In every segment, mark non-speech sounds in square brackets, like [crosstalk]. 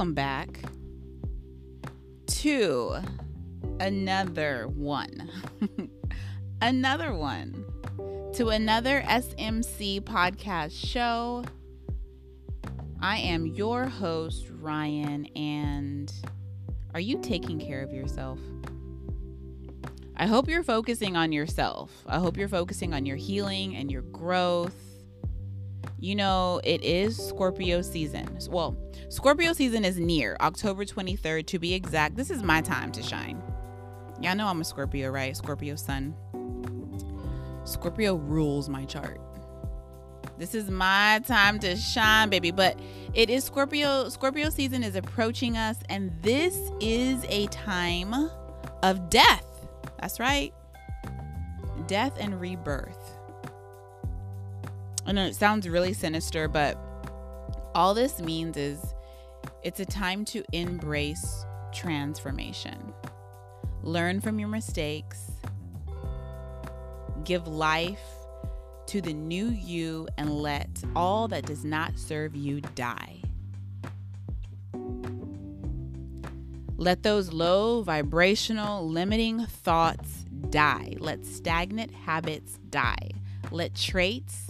welcome back to another one. [laughs] another one. To another SMC podcast show. I am your host, Ryan, and are you taking care of yourself? I hope you're focusing on yourself. I hope you're focusing on your healing and your growth you know, it is Scorpio season. Well, Scorpio season is near October 23rd to be exact. This is my time to shine. Y'all know I'm a Scorpio, right? Scorpio sun. Scorpio rules my chart. This is my time to shine, baby. But it is Scorpio. Scorpio season is approaching us, and this is a time of death. That's right. Death and rebirth. I know it sounds really sinister, but all this means is it's a time to embrace transformation. Learn from your mistakes, give life to the new you, and let all that does not serve you die. Let those low vibrational limiting thoughts die. Let stagnant habits die. Let traits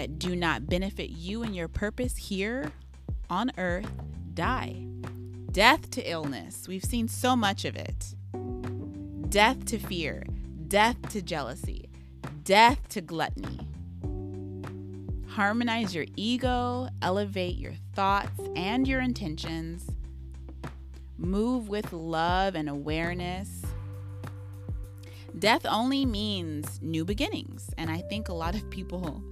that do not benefit you and your purpose here on earth die. Death to illness. We've seen so much of it. Death to fear. Death to jealousy. Death to gluttony. Harmonize your ego, elevate your thoughts and your intentions. Move with love and awareness. Death only means new beginnings. And I think a lot of people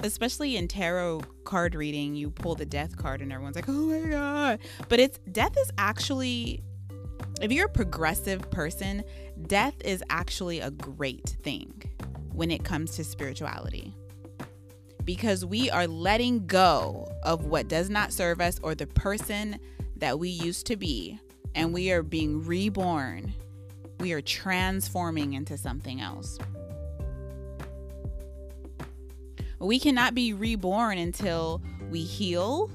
especially in tarot card reading, you pull the death card and everyone's like, oh my God. But it's death is actually, if you're a progressive person, death is actually a great thing when it comes to spirituality. Because we are letting go of what does not serve us or the person that we used to be, and we are being reborn. We are transforming into something else. We cannot be reborn until we heal.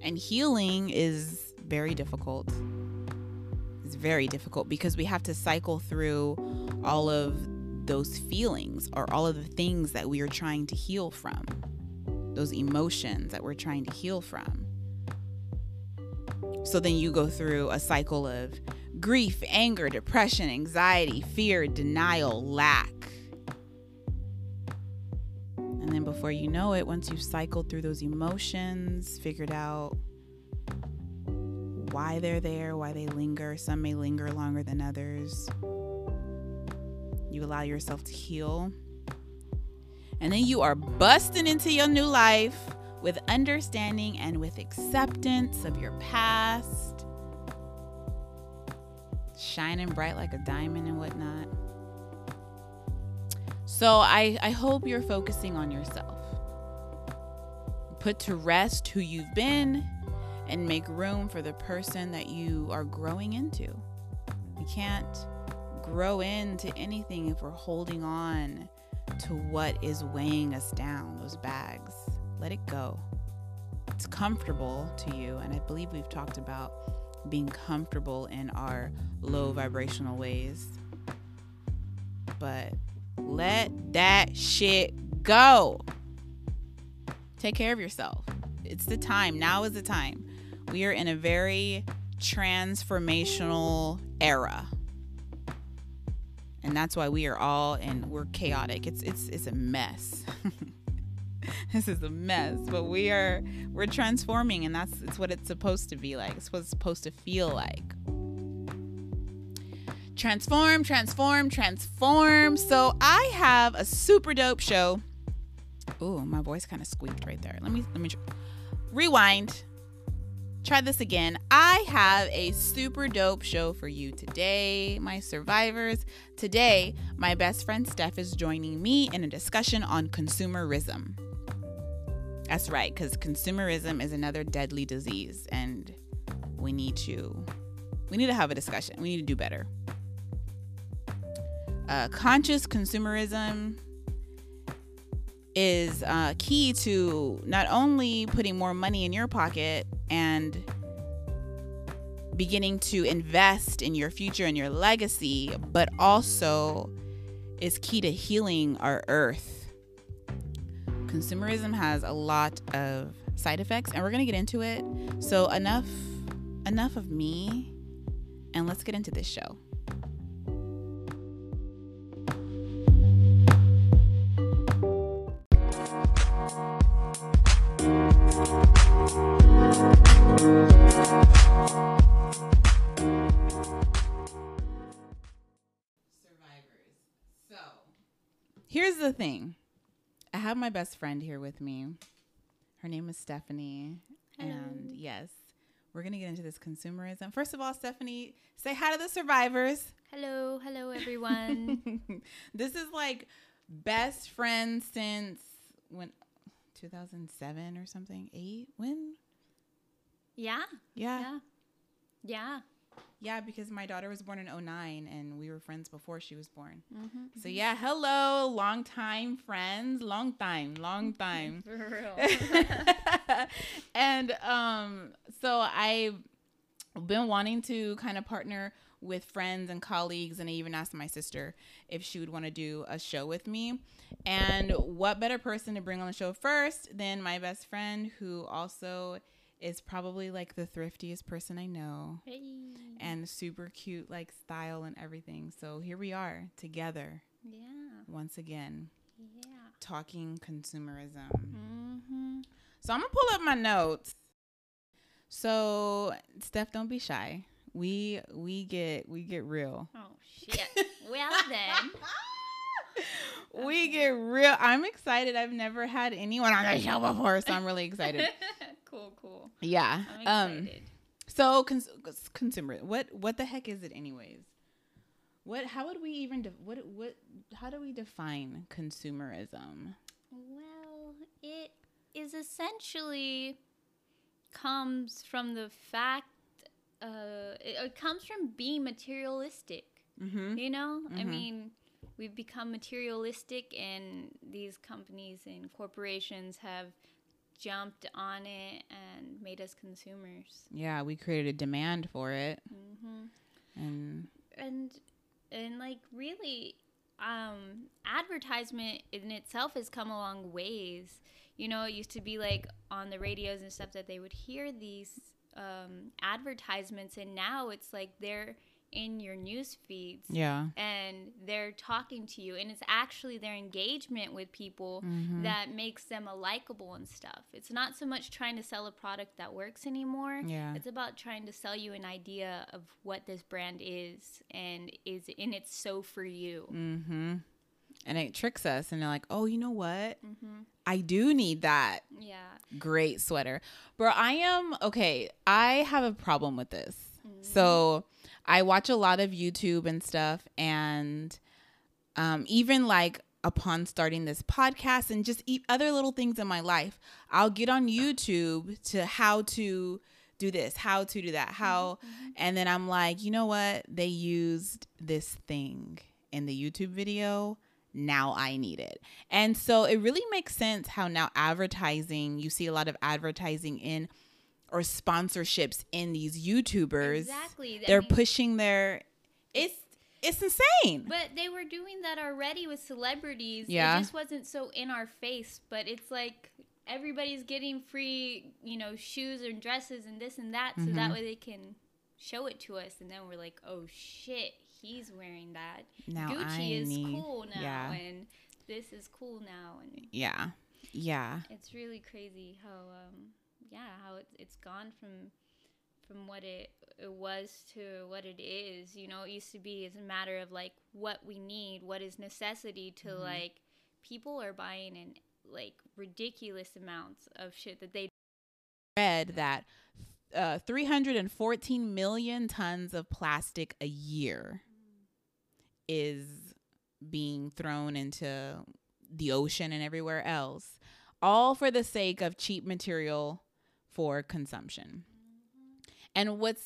And healing is very difficult. It's very difficult because we have to cycle through all of those feelings or all of the things that we are trying to heal from, those emotions that we're trying to heal from. So then you go through a cycle of grief, anger, depression, anxiety, fear, denial, lack and then before you know it, once you've cycled through those emotions, figured out why they're there, why they linger, some may linger longer than others, you allow yourself to heal. And then you are busting into your new life with understanding and with acceptance of your past, shining bright like a diamond and whatnot. So I, I hope you're focusing on yourself. Put to rest who you've been and make room for the person that you are growing into. We can't grow into anything if we're holding on to what is weighing us down, those bags. Let it go. It's comfortable to you, and I believe we've talked about being comfortable in our low vibrational ways. But let that shit go. Take care of yourself. It's the time. Now is the time. We are in a very transformational era. And that's why we are all and we're chaotic. It's it's it's a mess. [laughs] this is a mess, but we are we're transforming and that's it's what it's supposed to be like. It's what it's supposed to feel like transform, transform, transform. So I have a super dope show. Oh, my voice kind of squeaked right there. Let me let me rewind. Try this again. I have a super dope show for you today, my survivors. Today, my best friend Steph is joining me in a discussion on consumerism. That's right, because consumerism is another deadly disease, and we need to we need to have a discussion. We need to do better uh, conscious consumerism is uh, key to not only putting more money in your pocket, and beginning to invest in your future and your legacy, but also is key to healing our earth. Consumerism has a lot of side effects and we're going to get into it. So enough enough of me and let's get into this show. Here's the thing I have my best friend here with me. Her name is Stephanie. Hello. And yes, we're going to get into this consumerism. First of all, Stephanie, say hi to the survivors. Hello, hello everyone. [laughs] this is like best friends since when 2007 or something. 8 when? yeah, Yeah. yeah, yeah. Yeah, because my daughter was born in 09 and we were friends before she was born. Mm-hmm. So yeah, hello, long time friends, long time, long [laughs] time. For real. [laughs] and um so I've been wanting to kind of partner with friends and colleagues and I even asked my sister if she would want to do a show with me. And what better person to bring on the show first than my best friend who also is probably like the thriftiest person I know Hey. and super cute like style and everything. So here we are together Yeah, once again yeah. talking consumerism. Mm-hmm. So I'm gonna pull up my notes. So Steph, don't be shy. We we get we get real. Oh shit. well then. [laughs] We get real. I'm excited. I've never had anyone on the show before, so I'm really excited. [laughs] cool, cool. Yeah. I'm Um. So cons- consumer. What what the heck is it, anyways? What? How would we even? De- what? What? How do we define consumerism? Well, it is essentially comes from the fact uh it, it comes from being materialistic. Mm-hmm. You know? I Mhm. mean, we've become materialistic and these companies and corporations have jumped on it and made us consumers. Yeah, we created a demand for it, hmm and and and like really um advertisement in itself has come a long ways. You know it used to be like on the radios and stuff that they would hear these um advertisements and now it's like they're in your news feeds yeah. and they're talking to you and it's actually their engagement with people Mhm. that makes them a likable and stuff it's not so much trying to sell a product that works anymore Yeah. it's about trying to sell you an idea of what this brand is and is and it's so for you Mm-hmm. And it tricks us, and they're like, "Oh, you know what? mm-hmm. I do need that yeah great sweater, bro. I am okay. I have a problem with this. Mm-hmm. So I watch a lot of YouTube and stuff, and um, even like upon starting this podcast and just other little things in my life, I'll get on YouTube to how to do this, how to do that, how, and then I'm like, you know what? They used this thing in the YouTube video. Now I need it. And so it really makes sense how now advertising, you see a lot of advertising in or sponsorships in these YouTubers. exactly They're mean, pushing their it's it's insane. but they were doing that already with celebrities Yeah. it just wasn't so in our face but it's like everybody's getting free you know shoes and dresses and this and that so that Mhm. way they can show it to us and then we're like oh shit he's wearing that Now gucci I is need cool now yeah. and this is cool now and yeah. Yeah. it's really crazy how um yeah how it's, it's gone from from what it, it was to what it is you know it used to be as a matter of like what we need what is necessity to Mhm. like people are buying in like ridiculous amounts of shit that they Read that uh, 314 million tons of plastic a year is being thrown into the ocean and everywhere else, all for the sake of cheap material for consumption. And what's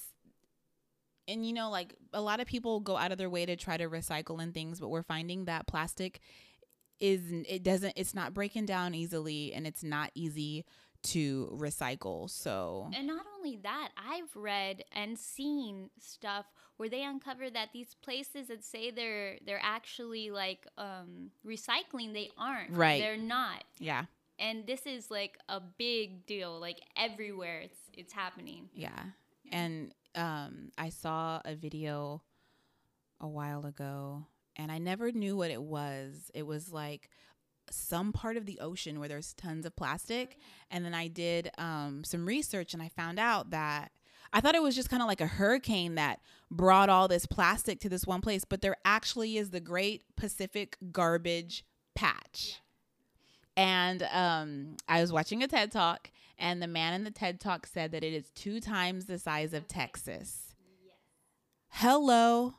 and you know like a lot of people go out of their way to try to recycle and things, but we're finding that plastic is it doesn't it's not breaking down easily and it's not easy to recycle. So And not only that, I've read and seen stuff where they uncover that these places that say they're they're actually like um recycling, they aren't. Right. They're not. yeah, And this is like a big deal. Like everywhere it's it's happening. yeah. And um, I saw a video a while ago, and I never knew what it was. It was like some part of the ocean where there's tons of plastic. And then I did um, some research, and I found out that I thought it was just kind of like a hurricane that brought all this plastic to this one place, but there actually is the Great Pacific Garbage Patch. And um, I was watching a TED Talk, and the man in the TED Talk said that it is two times the size of Texas. Hello.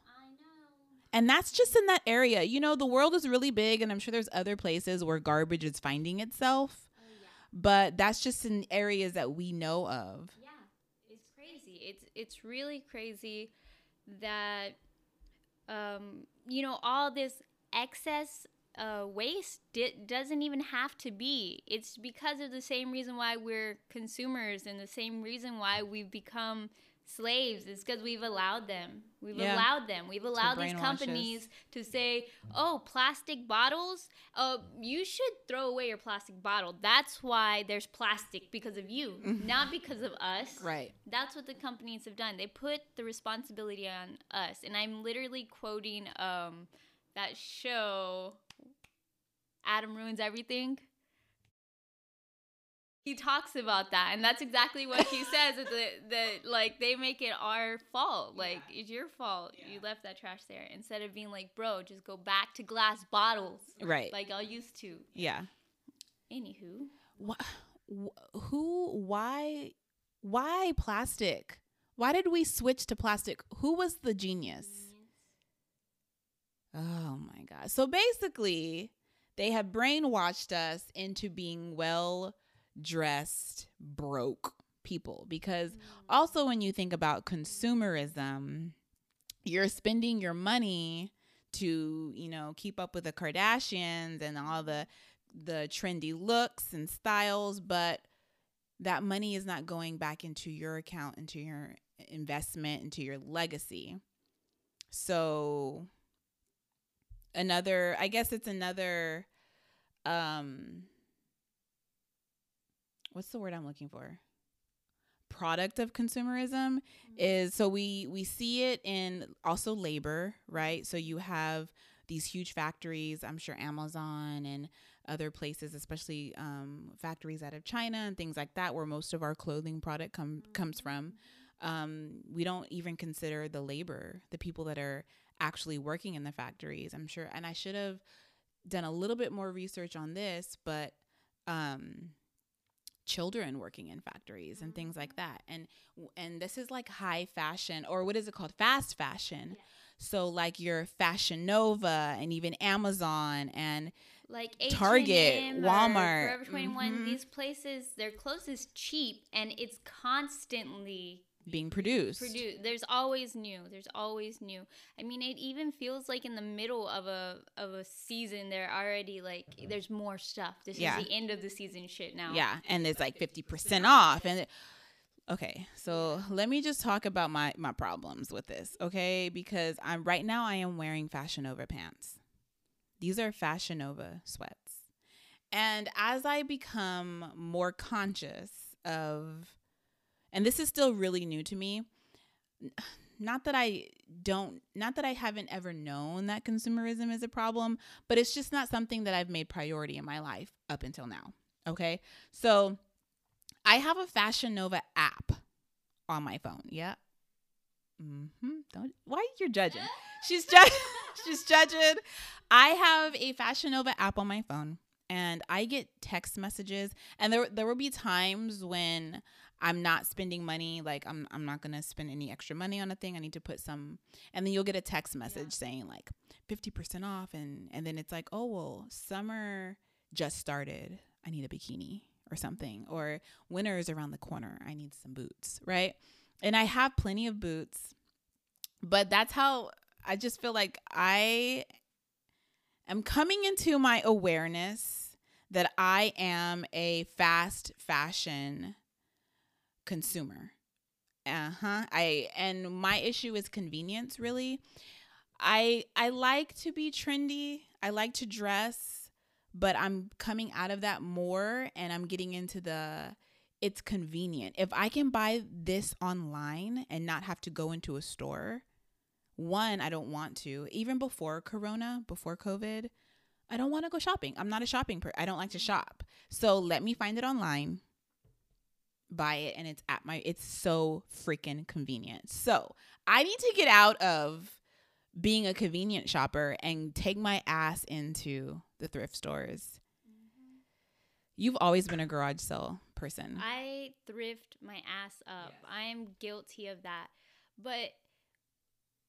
And that's just in that area. You know, the world is really big, and I'm sure there's other places where garbage is finding itself, Oh yeah. but that's just in areas that we know of. Yeah, it's crazy. It's it's really crazy that um, you know all this excess uh, waste di- doesn't even have to be. It's because of the same reason why we're consumers and the same reason why we've become slaves. It's because we've allowed them. We've Yeah. allowed them. We've allowed these companies to say, "Oh, plastic bottles. Uh, you should throw away your plastic bottle. That's why there's plastic because of you, not because of us." Right. That's what the companies have done. They put the responsibility on us. And I'm literally quoting um that show Adam Ruins Everything. He talks about that and that's exactly what he [laughs] says that the, like they make it our fault. Like it's your fault. You left that trash there instead of being like, "Bro, just go back to glass bottles." Right. Like I used to. yeah. Anywho, Wh- wh- who why why plastic? Why did we switch to plastic? Who was the genius? Oh my god. So basically, they have brainwashed us into being well dressed broke people because mm. also when you think about consumerism, you're spending your money to, you know, keep up with the Kardashians and all the the trendy looks and styles, but that money is not going back into your account, into your investment, into your legacy. So another I guess it's another um what's the word I'm looking for? product of consumerism is so we we see it in also labor, right? So you have these huge factories, I'm sure Amazon and other places, especially um, factories out of China and things like that, where most of our clothing product come comes from. Um, we don't even consider the labor, the people that are actually working in the factories. I'm sure, and I should have done a little bit more research on this, but um, children working in factories and things like that, and and this is like high fashion or what is it called, fast fashion. So like your Fashion Nova and even Amazon and like Target, H&M or Walmart, Forever 21, mhm. these places, their clothes is cheap and it's constantly being produced. There's always new. There's always new. I mean, it even feels like in the middle of a of a season, they're already like, there's more stuff. This Yeah. is the end of the season shit now. Yeah, and it's like 50% off and it- Okay, so let me just talk about my my problems with this, okay? Because I'm right now I am wearing Fashion Nova pants. These are Fashion Nova sweats. And as I become more conscious of and this is still really new to me, [sighs] not that I don't not that I haven't ever known that consumerism is a problem, but it's just not something that I've made priority in my life up until now. Okay? So I have a Fashion Nova app on my phone. Yeah. Mm-hmm. Don't why you're judging? [laughs] She's judging. [laughs] She's judging. I have a Fashion Nova app on my phone, and I get text messages. And there there will be times when I'm not spending money. Like I'm I'm not gonna spend any extra money on a thing. I need to put some, and then you'll get a text message saying like fifty percent off, and and then it's like, oh well, summer just started. I need a bikini or something, or winter is around the corner. I need some boots, right? And I have plenty of boots, but that's how I just feel like I am coming into my awareness that I am a fast fashion consumer. Uh-huh. I and my issue is convenience really. I I like to be trendy. I like to dress, but I'm coming out of that more and I'm getting into the it's convenient. If I can buy this online and not have to go into a store, one, I don't want to. Even before corona, before COVID, I don't want to go shopping. I'm not a shopping per I don't like to shop. So let me find it online buy it and it's at my it's so freaking convenient. So, I need to get out of being a convenient shopper and take my ass into the thrift stores. Mm-hmm. You've always been a garage sale person. I thrift my ass up. Yes. I am guilty of that. But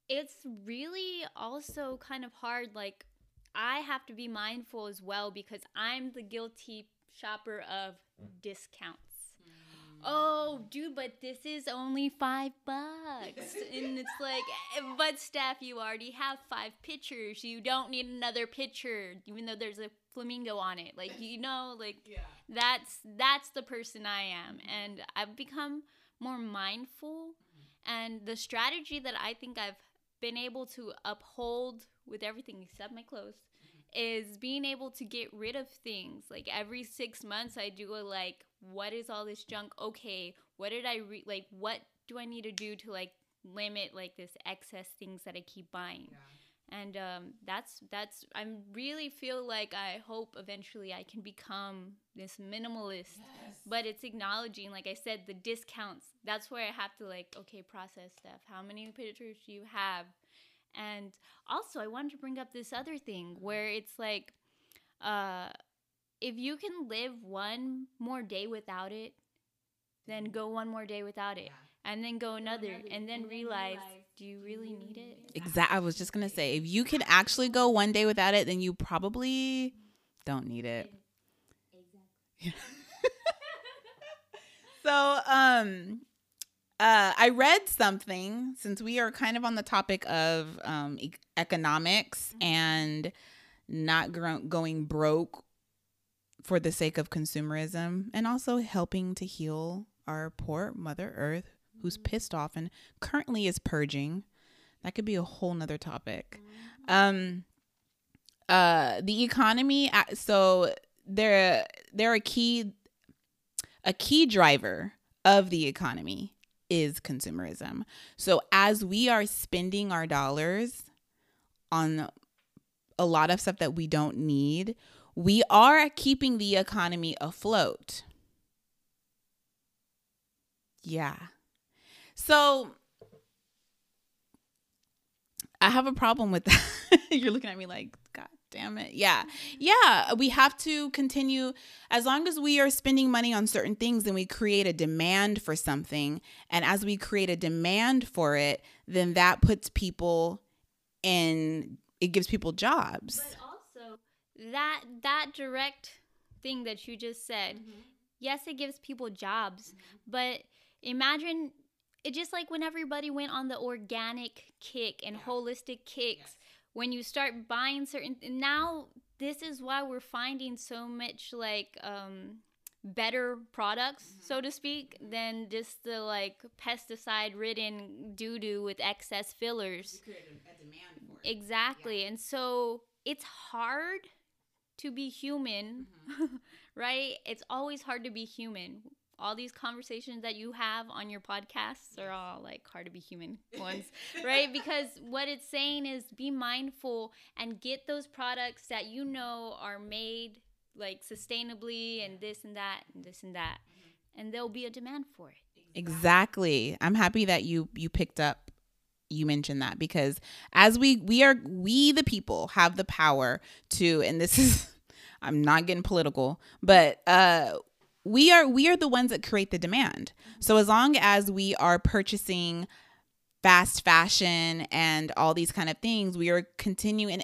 it's really also kind of hard like I have to be mindful as well because I'm the guilty shopper of discounts oh, dude, but this is only five bucks. [laughs] and it's like, eh, but Steph, you already have five pictures. You don't need another picture, even though there's a flamingo on it. Like, you know, like yeah. that's that's the person I am. And I've become more mindful. And the strategy that I think I've been able to uphold with everything except my clothes mm-hmm. is being able to get rid of things. Like every six months, I do a like, what is all this junk? Okay, what did I re- like? What do I need to do to like limit like this excess things that I keep buying? Yeah. And um, that's that's I really feel like I hope eventually I can become this minimalist. Yes. But it's acknowledging, like I said, the discounts. That's where I have to like, okay, process stuff. How many pictures do you have? And also, I wanted to bring up this other thing where it's like, uh, if you can live one more day without it, then go one more day without it. Yeah. And then go another, another and then and realize, realize, do you really need it? Exactly. I was just gonna say, if you can actually go one day without it, then you probably don't need it. Exactly. [laughs] so, um, uh, I read something since we are kind of on the topic of um, e- economics mm-hmm. and not gro- going broke for the sake of consumerism and also helping to heal our poor Mother Earth who's mm-hmm. pissed off and currently is purging. That could be a whole nother topic. Mm-hmm. Um, uh, the economy. So there, there are key, a key driver of the economy is consumerism. So as we are spending our dollars on a lot of stuff that we don't need, we are keeping the economy afloat. Yeah. So I have a problem with that. [laughs] You're looking at me like, God damn it. Yeah. Yeah. We have to continue. As long as we are spending money on certain things, then we create a demand for something. And as we create a demand for it, then that puts people in, it gives people jobs. But that, that direct thing that you just said, mm-hmm. yes, it gives people jobs, mm-hmm. but imagine it just like when everybody went on the organic kick and yeah. holistic kicks yes when you start buying certain now this is why we're finding so much like um better products mm-hmm. so to speak than just the like pesticide ridden doo-doo with excess fillers exactly yeah. and so it's hard to be human mm-hmm. [laughs] right it's always hard to be human all these conversations that you have on your podcasts are all like hard to be human [laughs] ones, right? Because what it's saying is be mindful and get those products that you know are made like sustainably and this and that and this and that. And there'll be a demand for it. Exactly. I'm happy that you you picked up you mentioned that because as we we are we the people have the power to and this is [laughs] I'm not getting political, but uh we are we are the ones that create the demand. So as long as we are purchasing fast fashion and all these kind of things, we are continuing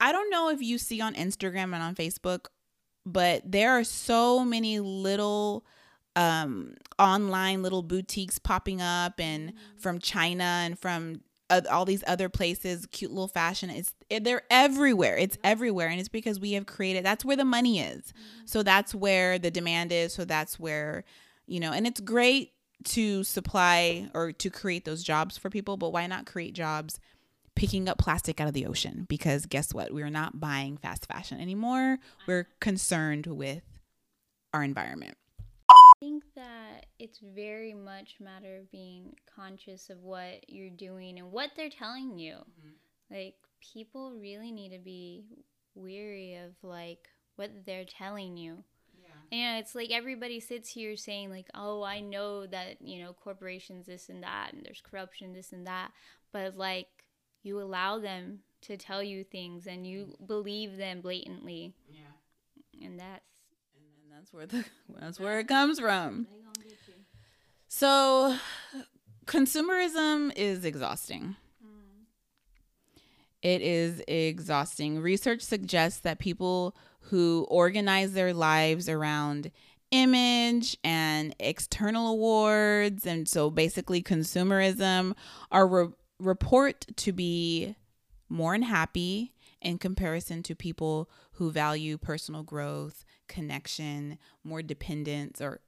I don't know if you see on Instagram and on Facebook, but there are so many little um online little boutiques popping up and mm-hmm. from China and from uh, all these other places, cute little fashion. It's they're everywhere. It's everywhere, and it's because we have created. That's where the money is. So that's where the demand is. So that's where, you know, and it's great to supply or to create those jobs for people. But why not create jobs? Picking up plastic out of the ocean because guess what? We're not buying fast fashion anymore. We're concerned with our environment. I think that it's very much a matter of being conscious of what you're doing and what they're telling you. Mm-hmm. Like people really need to be weary of like what they're telling you. Yeah. And it's like everybody sits here saying like, "Oh, I know that, you know, corporations this and that and there's corruption this and that." But like you allow them to tell you things and you mm-hmm. believe them blatantly. Yeah. And that's that's where the [laughs] that's where it comes from. So consumerism is exhausting. It is exhausting. Research suggests that people who organize their lives around image and external awards and so basically consumerism are re- report to be more unhappy in comparison to people who value personal growth, connection, more dependence or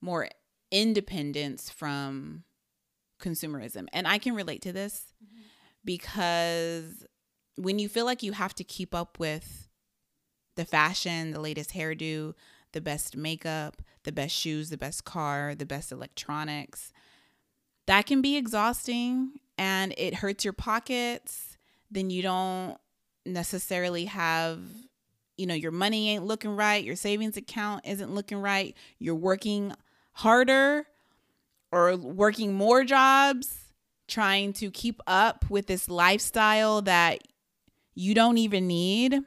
more independence from consumerism. And I can relate to this mm-hmm. because when you feel like you have to keep up with the fashion, the latest hairdo, the best makeup, the best shoes, the best car, the best electronics, that can be exhausting and it hurts your pockets. Then you don't necessarily have, you know, your money ain't looking right, your savings account isn't looking right, you're working harder or working more jobs trying to keep up with this lifestyle that you don't even need.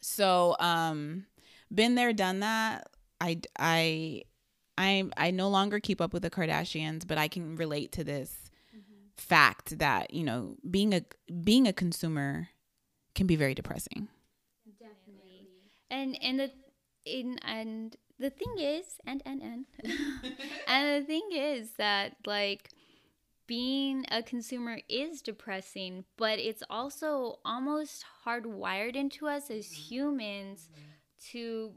So, um been there done that. I I I I no longer keep up with the Kardashians, but I can relate to this fact that, you know, being a being a consumer can be very depressing. And and the in and the thing is and and and [laughs] and the thing is that like being a consumer is depressing, but it's also almost hardwired into us as mm-hmm. humans mm-hmm. to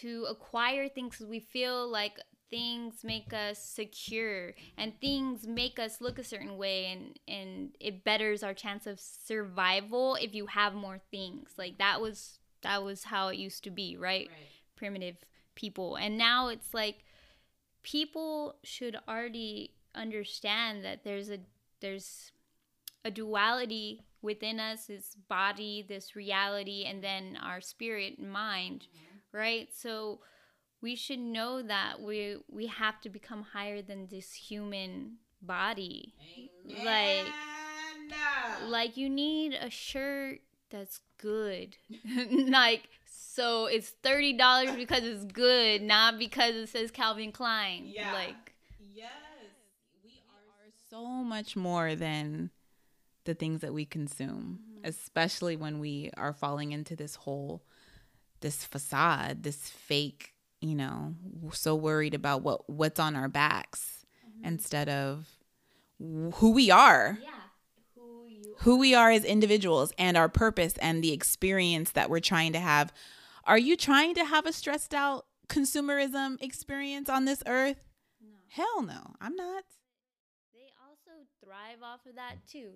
to acquire things. We feel like things make us secure and things make us look a certain way and and it betters our chance of survival if you have more things. Like that was that was how it used to be right, primitive people. And now it's like people should already understand that there's a there's a duality within us this body this reality and then our spirit and mind mm-hmm. right? So we should know that we we have to become higher than this human body. Like like you need a shirt that's good. [laughs] Like so it's $30 because it's good not because it says calvin klein. Yeah. like Yes, we are so much more than the things that we consume, mm-hmm. especially when we are falling into this whole this facade, this fake, you know, so worried about what what's on our backs mm-hmm. instead of who we are, yeah who we are as individuals and our purpose and the experience that we're trying to have. Are you trying to have a stressed out consumerism experience on this earth? no Hell no, I'm not. They also thrive off of that too.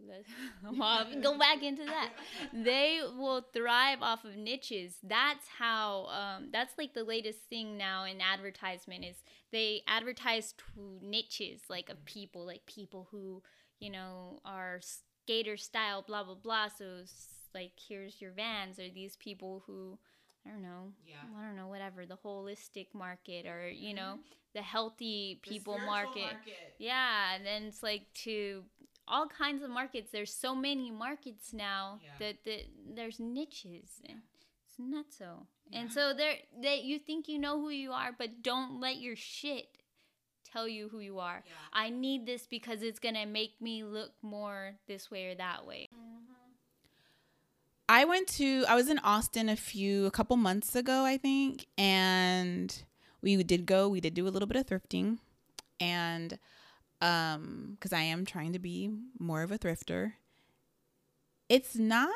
[laughs] Go back into that. [laughs] They will thrive off of niches. That's how. Um, that's like the latest thing now in advertisement is they advertise to niches like of people, like people who you know are skater style, blah blah blah. So it's like here's your Vans, or these people who. I don't know. Yeah. I don't know. Whatever the holistic market, or you know, mm-hmm. the healthy people market. Yeah, and then it's like to all kinds of markets. There's so many markets now Yeah. that, that there's niches. And it's nuts so. And so there that you think you know who you are, but don't let your shit tell you who you are. Yeah. I need this because it's gonna make me look more this way or that way. I went to I was in Austin a few a couple months ago, I think, and we did go, we did do a little bit of thrifting. And um because I am trying to be more of a thrifter. It's not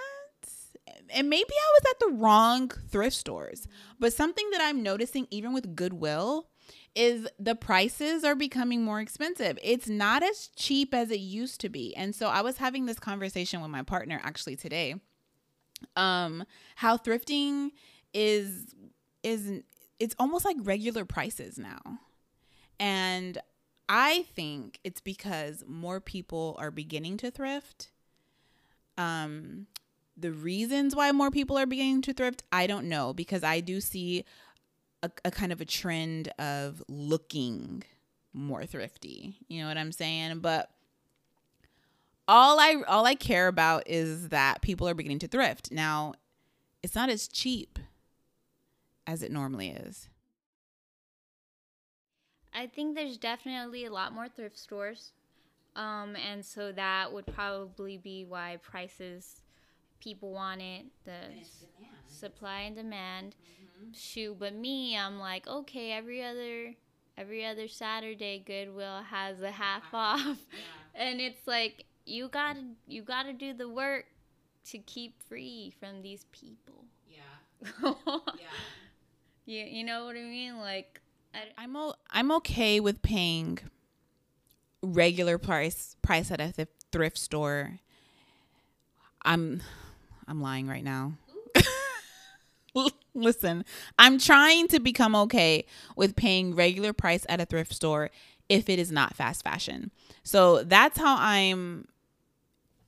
and maybe I was at the wrong thrift stores, but something that I'm noticing even with Goodwill is the prices are becoming more expensive. It's not as cheap as it used to be. And so I was having this conversation with my partner actually today. Um how thrifting is is it's almost like regular prices now. And I think it's because more people are beginning to thrift. Um the reasons why more people are beginning to thrift, I don't know because I do see a, a kind of a trend of looking more thrifty. You know what I'm saying? But all I all I care about is that people are beginning to thrift. Now, it's not as cheap as it normally is. I think there's definitely a lot more thrift stores. Um, and so that would probably be why prices people want it, the supply and demand. Mm-hmm. Shoot, but me, I'm like, okay, every other every other Saturday Goodwill has a half [laughs] off. Yeah. And it's like you got to you got to do the work to keep free from these people. Yeah. [laughs] yeah. You, you know what I mean? Like I, am o- I'm okay with paying regular price price at a th- thrift store. I'm I'm lying right now. Listen, I'm trying to become okay with paying regular price at a thrift store if it is not fast fashion. So that's how I'm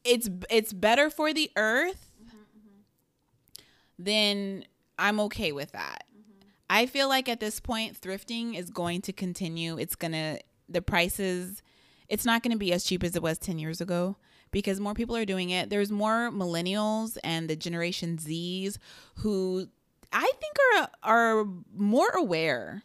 it's it's better for the earth. Then I'm okay with that. I feel like at this point, thrifting is going to continue. It's going to, the prices, it's not going to be as cheap as it was 10 years ago because more people are doing it. There's more millennials and the Generation Zs who I think are, are more aware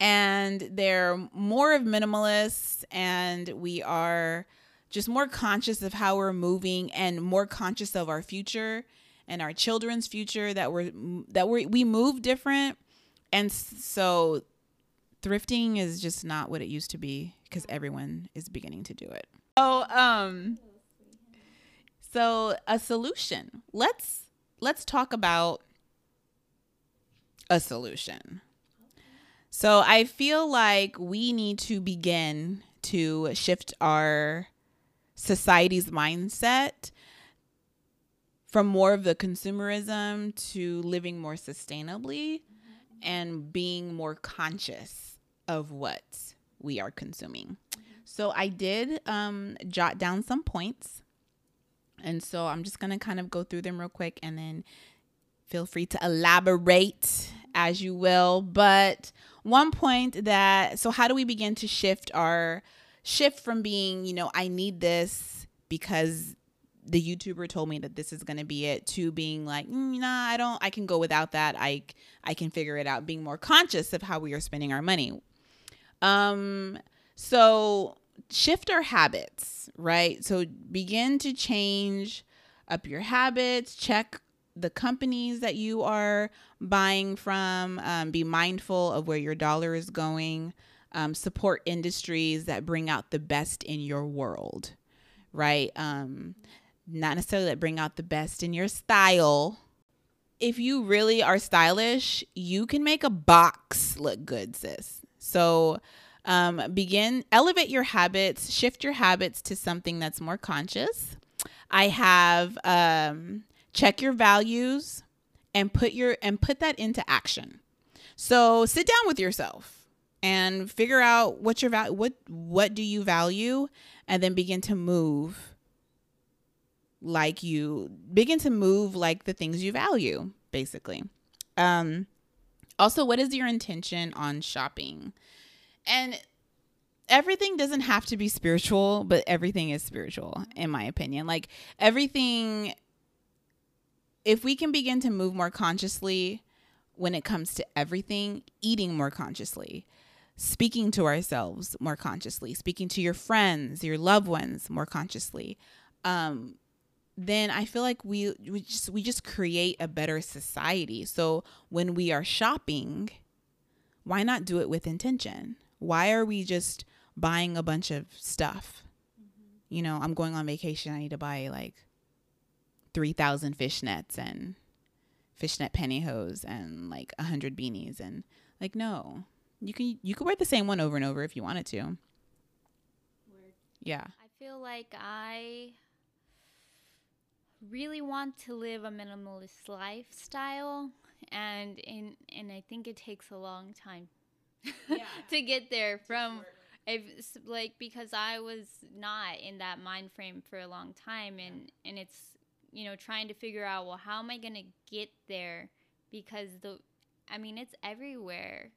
and they're more of minimalists and we are just more conscious of how we're moving and more conscious of our future and our children's future that we're that we we move different. And so thrifting is just not what it used to be because everyone is beginning to do it. So um so a solution. Let's let's talk about a solution so i feel like we need to begin to shift our society's mindset from more of the consumerism to living more sustainably and being more conscious of what we are consuming. So I did um, jot down some points. And so I'm just going to kind of go through them real quick and then feel free to elaborate as you will. But one point that, so how do we begin to shift our shift from being, you know, I need this because the YouTuber told me that this is going to be it to being like, mm, nah, I don't, I can go without that. I, I can figure it out. Being more conscious of how we are spending our money. Um, so shift our habits, right? So begin to change up your habits. Check the companies that you are buying from. Um, be mindful of where your dollar is going. Um, support industries that bring out the best in your world, right? Um, not necessarily that bring out the best in your style. If you really are stylish, you can make a box look good, sis. So um, begin, elevate your habits, shift your habits to something that's more conscious. I have um, check your values and put your and put that into action. So sit down with yourself and figure out what your value what what do you value and then begin to move like you begin to move like the things you value basically. Um also what is your intention on shopping? And everything doesn't have to be spiritual but everything is spiritual in my opinion. Like everything if we can begin to move more consciously when it comes to everything eating more consciously speaking to ourselves more consciously speaking to your friends your loved ones more consciously um then I feel like we we just we just create a better society. So when we are shopping, why not do it with intention? Why are we just buying a bunch of stuff. You know, I'm going on vacation. I need to buy like 3,000 fishnets and fishnet pantyhose and like a hundred beanies and like no. You can you could wear the same one over and over if you wanted to. Yeah. I feel like I really want to live a minimalist lifestyle and in and I think it takes a long time [laughs] to get there from if like because I was not in that mind frame for a long time and and it's you know trying to figure out well how am I going to get there because the I mean it's everywhere.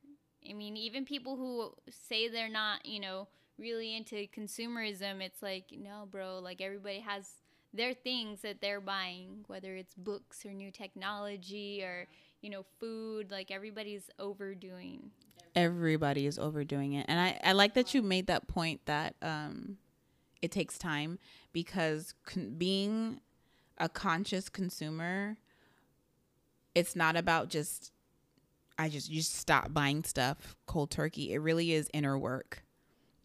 I mean even people who say they're not, you know, really into consumerism, it's like no, bro, like everybody has their things that they're buying, whether it's books or new technology or you know food, like everybody's overdoing. everybody is overdoing it and i i like that you made that point that um it takes time because con- being a conscious consumer it's not about just i just you just stop buying stuff cold turkey. It really is inner work.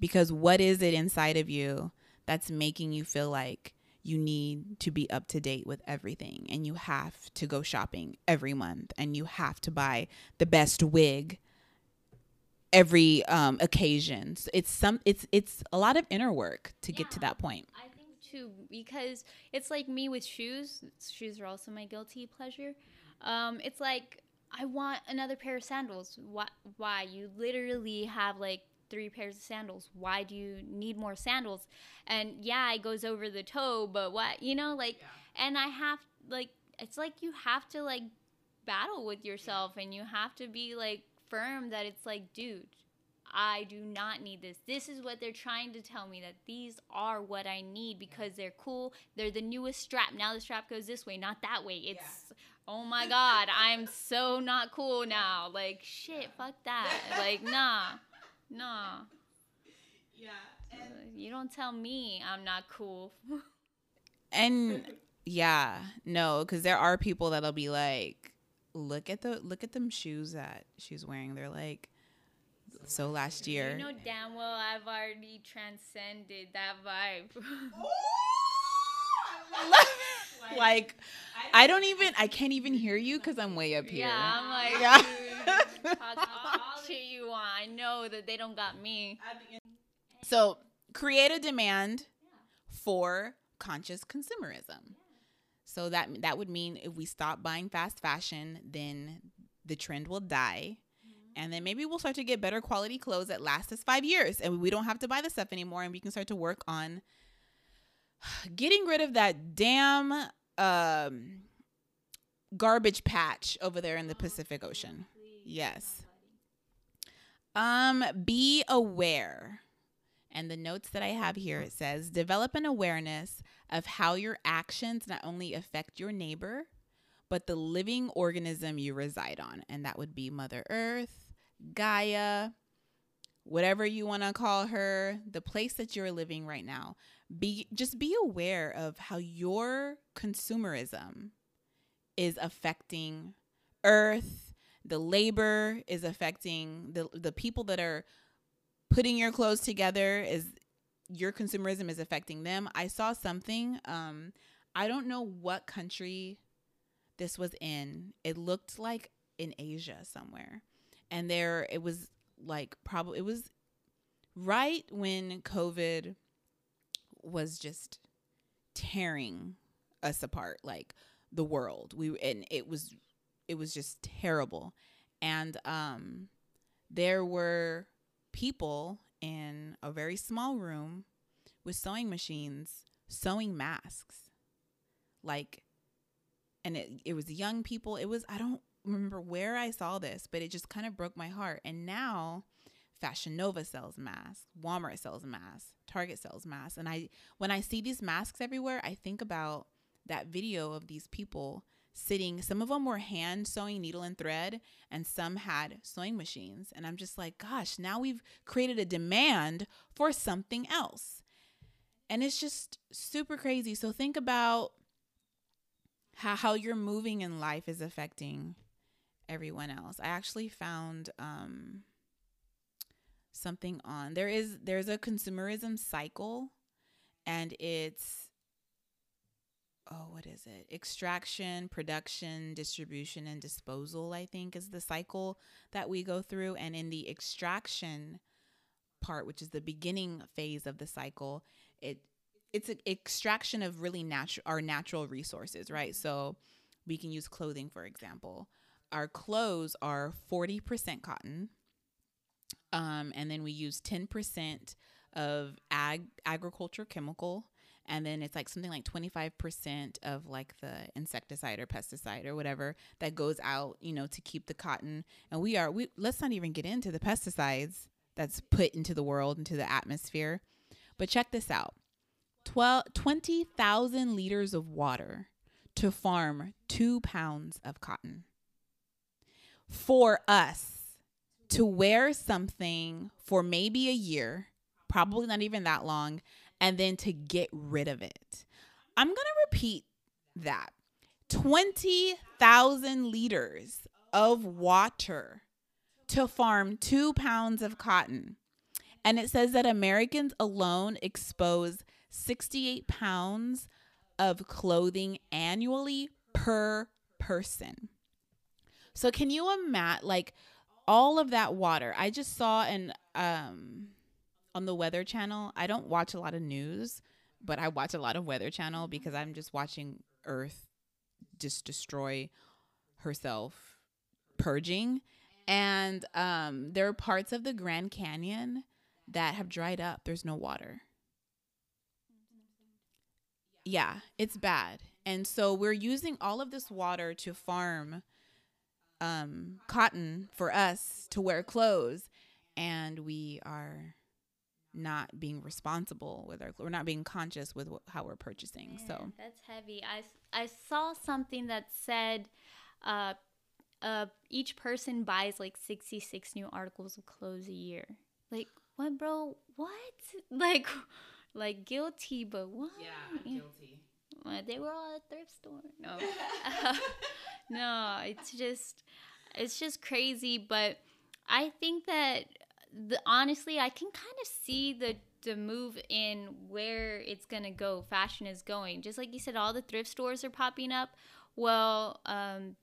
Because what is it inside of you that's making you feel like you need to be up to date with everything? And you have to go shopping every month and you have to buy the best wig every um occasion so it's some it's it's a lot of inner work to get to that point. I too because it's like me with shoes. Shoes are also my guilty pleasure. Um, it's like I want another pair of sandals. Why? Why? You literally have like three pairs of sandals. Why do you need more sandals? And yeah, it goes over the toe, but what? You know, like, yeah. and I have like it's like you have to like battle with yourself, and you have to be like firm that it's like, dude, I do not need this. This is what they're trying to tell me that these are what I need because they're cool. They're the newest strap. Now the strap goes this way, not that way. It's oh my god, I'm so not cool now. Like shit, fuck that. [laughs] Like nah. Nah. yeah uh, You don't tell me I'm not cool. [laughs] and yeah no because there are people that'll be like look at the look at them shoes that she's wearing they're like so last year You know damn well I've already transcended that vibe. [laughs] like i don't even i can't even hear you because i'm way up here yeah, I'm like, Yeah. dude, talk [laughs] all shit you want. I know that they don't got me. So create a demand for conscious consumerism. So that that would mean if we stop buying fast fashion, then the trend will die. And then maybe we'll start to get better quality clothes that last us five years. And we don't have to buy the stuff anymore. And we can start to work on [sighs] getting rid of that damn um, garbage patch over there in the Pacific Ocean. Yes. Um, be aware. And the notes that I have here it says develop an awareness of how your actions not only affect your neighbor, but the living organism you reside on. And that would be Mother Earth, Gaia, whatever you want to call her, the place that you're living right now. Be just be aware of how your consumerism is affecting earth, the labor is affecting the the people that are putting your clothes together is your consumerism is affecting them. I saw something um I don't know what country this was in. It looked like in Asia somewhere. And there it was like probably it was right when COVID was just tearing us apart like the world. We and it was it was just terrible. And um there were people in a very small room with sewing machines sewing masks. Like and it it was young people. It was I don't remember where I saw this, but it just kind of broke my heart. And now Fashion Nova sells masks, Walmart sells masks, Target sells masks. And I when I see these masks everywhere, I think about that video of these people sitting some of them were hand sewing needle and thread and some had sewing machines and i'm just like gosh now we've created a demand for something else and it's just super crazy so think about how, how you're moving in life is affecting everyone else i actually found um, something on. There is there's a consumerism cycle and it's oh, what is it? Extraction, production, distribution, and disposal, I think, is the cycle that we go through. And in the extraction part, which is the beginning phase of the cycle, it it's an extraction of really natural our natural resources, right? So we can use clothing, for example. Our clothes are 40% cotton. Um, and then we use 10% of ag agriculture chemical and then it's like something like 25% of like the insecticide or pesticide or whatever that goes out you know to keep the cotton. And we are we let's not even get into the pesticides that's put into the world into the atmosphere. But check this out. 12 20,000 liters of water to farm 2 pounds of cotton for us to wear something for maybe a year probably not even that long and then to get rid of it. I'm going to repeat that 20,000 liters of water to farm two pounds of cotton. And it says that Americans alone expose 68 pounds of clothing annually per person. So can you imagine like all of that water? I just saw an um on the Weather Channel. I don't watch a lot of news, but I watch a lot of Weather Channel because I'm just watching Earth just destroy herself purging. And um, there are parts of the Grand Canyon that have dried up. There's no water. Yeah, it's bad. And so we're using all of this water to farm um, cotton for us to wear clothes. And we are not being responsible with our we're not being conscious with wh- how we're purchasing Man, so. that's heavy. I i saw something that said uh uh each person buys like 66 new articles of clothes a year. Like what bro? What? [laughs] Like like guilty but what? Yeah guilty they were all at thrift store no [laughs] [laughs] no it's just it's just crazy but i think that the honestly, I can kind of see the the move in where it's gonna go. Fashion is going. Just like you said, all the thrift stores are popping up. Well, um,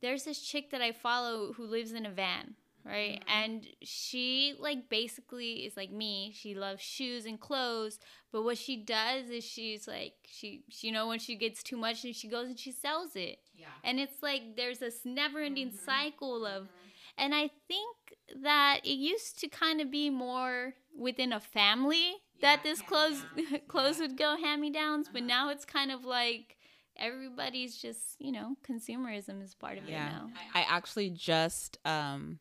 there's this chick that I follow who lives in a van, right? Mm-hmm. And she like basically is like me. She loves shoes and clothes, but what she does is she's like she, she you know when she gets too much and she goes and she sells it. Yeah. And it's like there's this never-ending mm-hmm. cycle of mm-hmm and I think that it used to kind of be more within a family yeah, that this clothes clothes yeah. [laughs] would go hand me downs, uh-huh. but now it's kind of like everybody's just you know consumerism is part of yeah. it now. I actually just um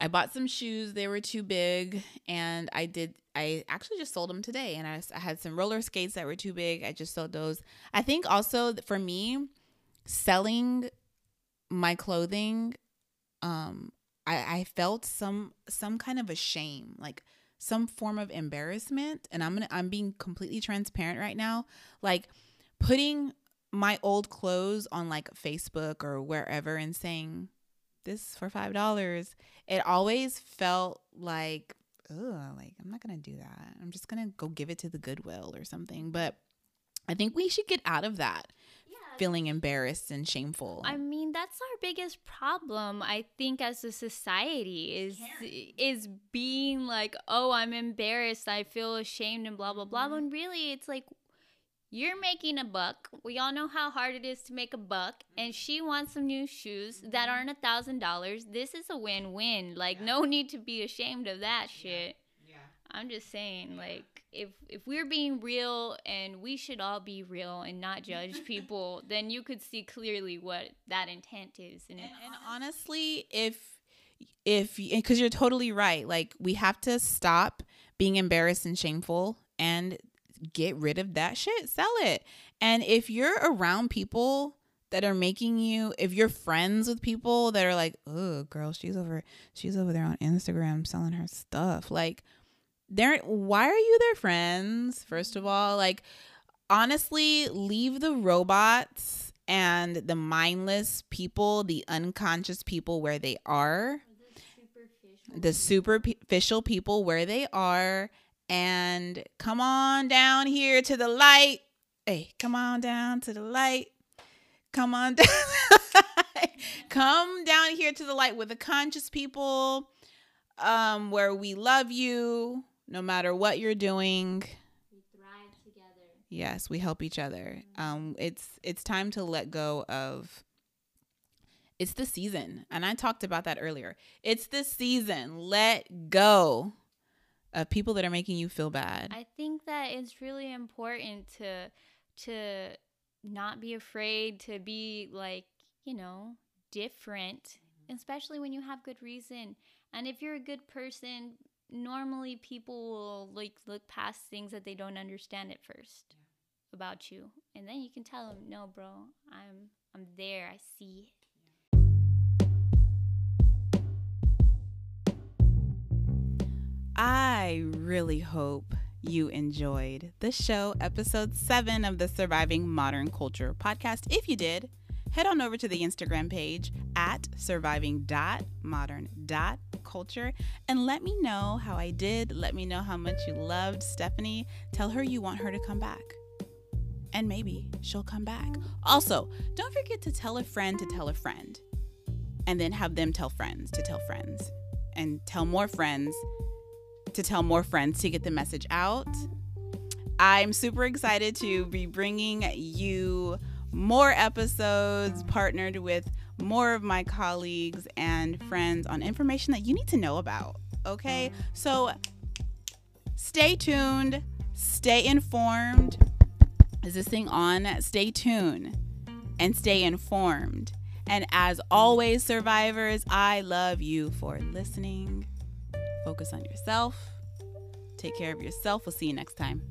I bought some shoes. They were too big, and I did. I actually just sold them today, and I, I had some roller skates that were too big. I just sold those. I think also for me, selling my clothing um I, I felt some some kind of a shame, like some form of embarrassment. And I'm gonna I'm being completely transparent right now. Like putting my old clothes on like Facebook or wherever and saying this for five dollars, it always felt like, oh, like I'm not gonna do that. I'm just gonna go give it to the Goodwill or something. But I think we should get out of that feeling embarrassed and shameful. I mean, that's our biggest problem, I think, as a society is is being like, oh, I'm embarrassed, I feel ashamed, and blah blah blah. Mm-hmm. When really, it's like you're making a buck. We all know how hard it is to make a buck, and she wants some new shoes that mm-hmm. aren't a thousand dollars. This is a win-win. Like, yeah. no need to be ashamed of that shit. Yeah. I'm just saying, like if if we're being real and we should all be real and not judge [laughs] people, then you could see clearly what that intent is. And, and, and honestly, if if because you're totally right, like we have to stop being embarrassed and shameful and get rid of that shit, sell it. And if you're around people that are making you if you're friends with people that are like, "Oh, girl, she's over she's over there on Instagram selling her stuff." Like they're why are you their friends first of all like honestly leave the robots and the mindless people the unconscious people where they are the superficial people where they are and come on down here to the light. Hey, come on down to the light. Come on [laughs] down. come down here to the light with the conscious people um where we love you no matter what you're doing. We thrive together. Yes, we help each other. Um it's it's time to let go of it's the season. And I talked about that earlier. It's the season. Let go of people that are making you feel bad. I think that it's really important to to not be afraid to be like, you know, different, mm-hmm. especially when you have good reason. And if you're a good person, normally people will like look past things that they don't understand at first about you. And then you can tell them, "No, bro, I'm I'm there. I see I really hope you enjoyed the show, episode seven of the Surviving Modern Culture podcast. If you did, head on over to the Instagram page at surviving.modern.culture and let me know how I did. Let me know how much you loved Stephanie. Tell her you want her to come back. And maybe she'll come back. Also, don't forget to tell a friend to tell a friend, and then have them tell friends to tell friends, and tell more friends to tell more friends to get the message out. I'm super excited to be bringing you more episodes partnered with more of my colleagues and friends on information that you need to know about. Okay, so stay tuned, stay informed. Is this thing on? Stay tuned and stay informed. And as always, survivors, I love you for listening. Focus on yourself. Take care of yourself. We'll see you next time.